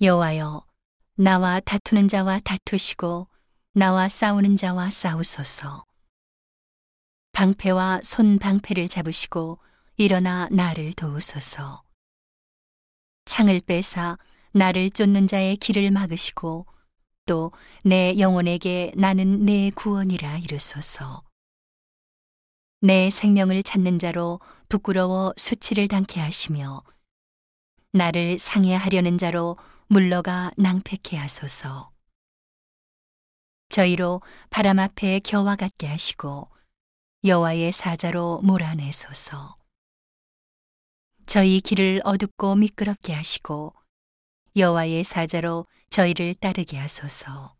여호와여 나와 다투는 자와 다투시고 나와 싸우는 자와 싸우소서. 방패와 손 방패를 잡으시고 일어나 나를 도우소서. 창을 빼사 나를 쫓는 자의 길을 막으시고 또 내 영혼에게 나는 내 구원이라 이르소서. 내 생명을 찾는 자로 부끄러워 수치를 당케 하시며 나를 상해하려는 자로 물러가 낭패케 하소서. 저희로 바람 앞에 겨와 같게 하시고 여호와의 사자로 몰아내소서. 저희 길을 어둡고 미끄럽게 하시고 여호와의 사자로 저희를 따르게 하소서.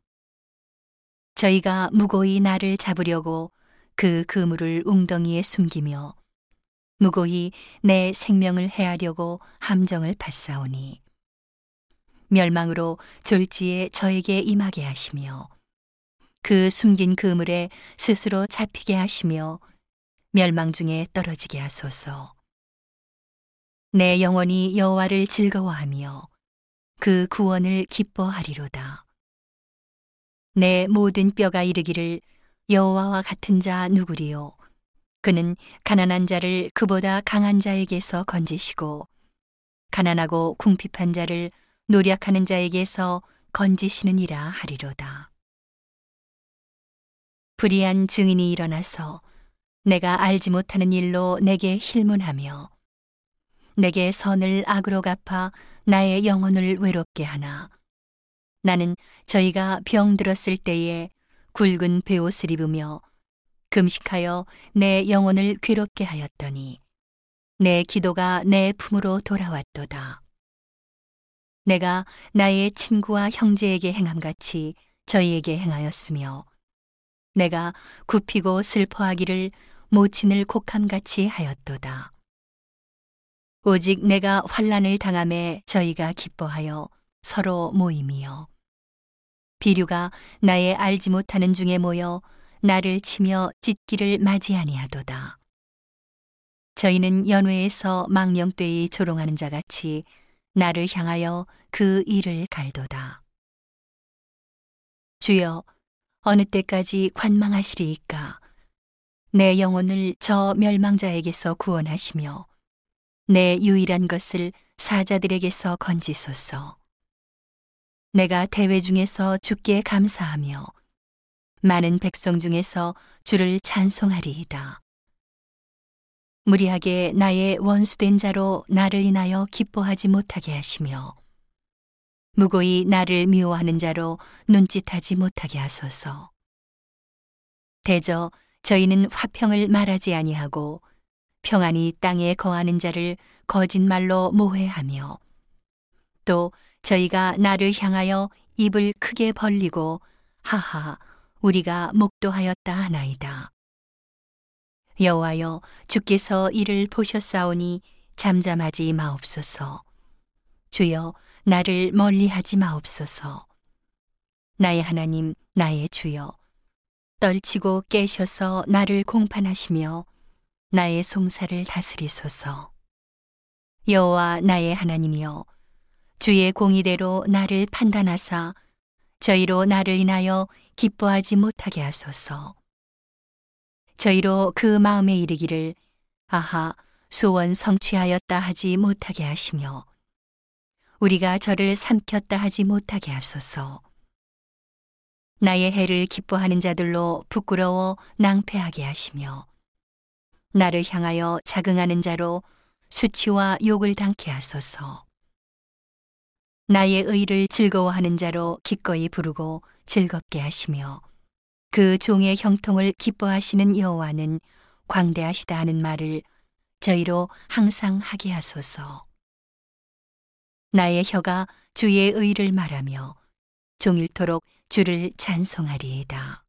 저희가 무고히 나를 잡으려고 그 그물을 웅덩이에 숨기며 무고히 내 생명을 해하려고 함정을 받사오니 멸망으로 졸지에 저에게 임하게 하시며 그 숨긴 그물에 스스로 잡히게 하시며 멸망 중에 떨어지게 하소서. 내 영혼이 여호와를 즐거워하며 그 구원을 기뻐하리로다. 내 모든 뼈가 이르기를 여호와와 같은 자 누구리요? 그는 가난한 자를 그보다 강한 자에게서 건지시고 가난하고 궁핍한 자를 노력하는 자에게서 건지시느니라 하리로다 불의한 증인이 일어나서 내가 알지 못하는 일로 내게 힐문하며 내게 선을 악으로 갚아 나의 영혼을 외롭게 하나 나는 저희가 병들었을 때에 굵은 베옷을 입으며 금식하여 내 영혼을 괴롭게 하였더니 내 기도가 내 품으로 돌아왔도다. 내가 나의 친구와 형제에게 행함 같이 저희에게 행하였으며 내가 굽히고 슬퍼하기를 모친을 곡함 같이 하였도다. 오직 내가 환란을 당함에 저희가 기뻐하여 서로 모임이여 비류가 나의 알지 못하는 중에 모여 나를 치며 찢기를 맞이 아니하도다. 저희는 연회에서 망령되이 조롱하는 자 같이 나를 향하여 그 일을 갈도다. 주여, 어느 때까지 관망하시리이까? 내 영혼을 저 멸망자에게서 구원하시며 내 유일한 것을 사자들에게서 건지소서. 내가 대회 중에서 주께 감사하며 많은 백성 중에서 주를 찬송하리이다. 무리하게 나의 원수된 자로 나를 인하여 기뻐하지 못하게 하시며 무고히 나를 미워하는 자로 눈짓하지 못하게 하소서. 대저 저희는 화평을 말하지 아니하고 평안히 땅에 거하는 자를 거짓말로 모해하며 또 저희가 나를 향하여 입을 크게 벌리고 하하 우리가 목도하였다 하나이다. 여호와여 주께서 이를 보셨사오니 잠잠하지 마옵소서. 주여 나를 멀리하지 마옵소서. 나의 하나님 나의 주여 떨치고 깨셔서 나를 공판하시며 나의 송사를 다스리소서. 여호와 나의 하나님이여 주의 공의대로 나를 판단하사 저희로 나를 인하여 기뻐하지 못하게 하소서. 저희로 그 마음에 이르기를 아하 소원 성취하였다 하지 못하게 하시며 우리가 저를 삼켰다 하지 못하게 하소서. 나의 해를 기뻐하는 자들로 부끄러워 낭패하게 하시며 나를 향하여 자긍하는 자로 수치와 욕을 당케 하소서. 나의 의를 즐거워하는 자로 기꺼이 부르고 즐겁게 하시며 그 종의 형통을 기뻐하시는 여호와는 광대하시다 하는 말을 저희로 항상 하게 하소서. 나의 혀가 주의 의를 말하며 종일토록 주를 찬송하리이다.